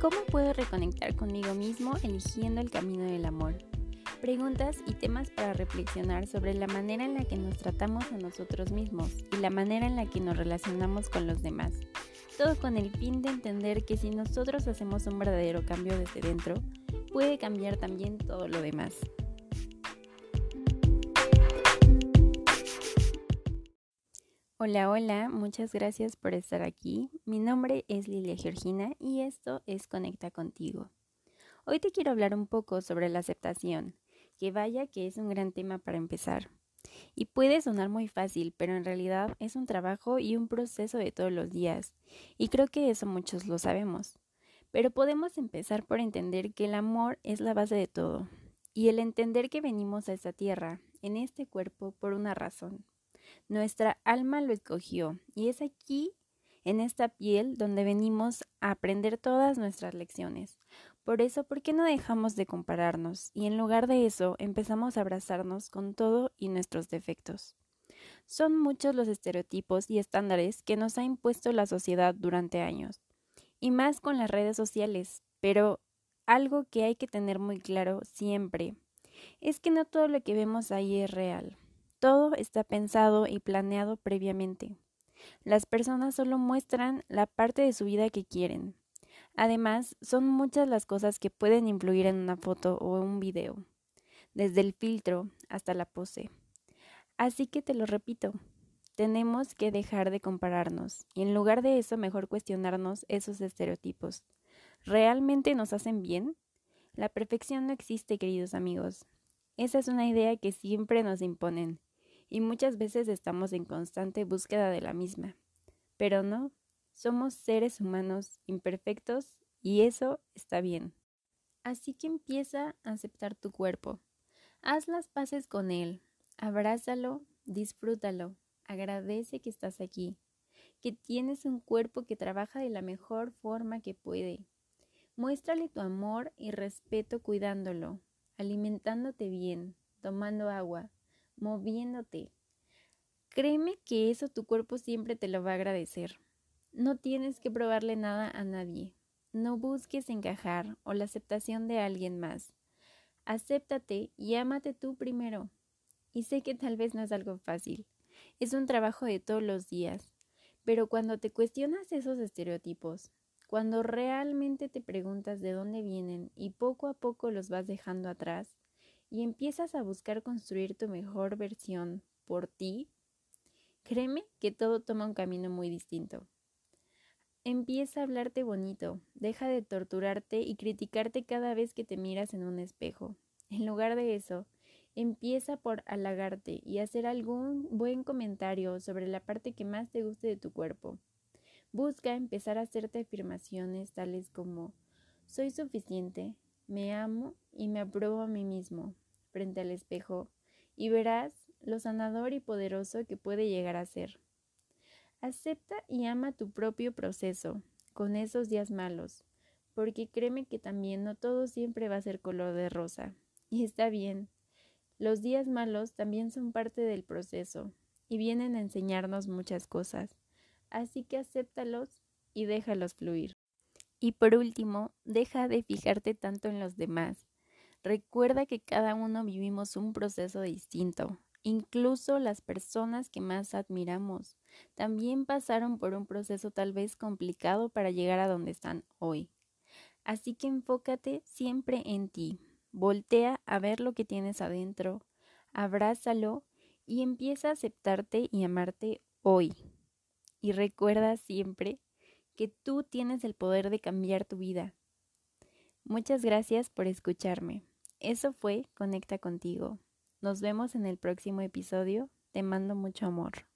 ¿Cómo puedo reconectar conmigo mismo eligiendo el camino del amor? Preguntas y temas para reflexionar sobre la manera en la que nos tratamos a nosotros mismos y la manera en la que nos relacionamos con los demás. Todo con el fin de entender que si nosotros hacemos un verdadero cambio desde dentro, puede cambiar también todo lo demás. Hola, hola, muchas gracias por estar aquí. Mi nombre es Lilia Georgina y esto es Conecta contigo. Hoy te quiero hablar un poco sobre la aceptación, que vaya que es un gran tema para empezar. Y puede sonar muy fácil, pero en realidad es un trabajo y un proceso de todos los días, y creo que eso muchos lo sabemos. Pero podemos empezar por entender que el amor es la base de todo, y el entender que venimos a esta tierra, en este cuerpo, por una razón, nuestra alma lo escogió y es aquí, en esta piel, donde venimos a aprender todas nuestras lecciones. Por eso, ¿por qué no dejamos de compararnos y en lugar de eso empezamos a abrazarnos con todo y nuestros defectos? Son muchos los estereotipos y estándares que nos ha impuesto la sociedad durante años, y más con las redes sociales, pero algo que hay que tener muy claro siempre es que no todo lo que vemos ahí es real. Todo está pensado y planeado previamente. Las personas solo muestran la parte de su vida que quieren. Además, son muchas las cosas que pueden influir en una foto o un video, desde el filtro hasta la pose. Así que te lo repito, tenemos que dejar de compararnos y en lugar de eso mejor cuestionarnos esos estereotipos. ¿Realmente nos hacen bien? La perfección no existe, queridos amigos. Esa es una idea que siempre nos imponen y muchas veces estamos en constante búsqueda de la misma. Pero no, somos seres humanos imperfectos y eso está bien. Así que empieza a aceptar tu cuerpo. Haz las paces con él, abrázalo, disfrútalo, agradece que estás aquí, que tienes un cuerpo que trabaja de la mejor forma que puede. Muéstrale tu amor y respeto cuidándolo, alimentándote bien, tomando agua, moviéndote. Créeme que eso tu cuerpo siempre te lo va a agradecer. No tienes que probarle nada a nadie. No busques encajar o la aceptación de alguien más. Acéptate y ámate tú primero. Y sé que tal vez no es algo fácil. Es un trabajo de todos los días. Pero cuando te cuestionas esos estereotipos, cuando realmente te preguntas de dónde vienen y poco a poco los vas dejando atrás, y empiezas a buscar construir tu mejor versión por ti, créeme que todo toma un camino muy distinto. Empieza a hablarte bonito, deja de torturarte y criticarte cada vez que te miras en un espejo. En lugar de eso, empieza por halagarte y hacer algún buen comentario sobre la parte que más te guste de tu cuerpo. Busca empezar a hacerte afirmaciones tales como soy suficiente, me amo y me apruebo a mí mismo frente al espejo y verás lo sanador y poderoso que puede llegar a ser. Acepta y ama tu propio proceso con esos días malos, porque créeme que también no todo siempre va a ser color de rosa. Y está bien. Los días malos también son parte del proceso y vienen a enseñarnos muchas cosas. Así que acéptalos y déjalos fluir. Y por último, deja de fijarte tanto en los demás. Recuerda que cada uno vivimos un proceso distinto. Incluso las personas que más admiramos también pasaron por un proceso tal vez complicado para llegar a donde están hoy. Así que enfócate siempre en ti. Voltea a ver lo que tienes adentro, abrázalo y empieza a aceptarte y amarte hoy. Y recuerda siempre que tú tienes el poder de cambiar tu vida. Muchas gracias por escucharme. Eso fue Conecta contigo. Nos vemos en el próximo episodio. Te mando mucho amor.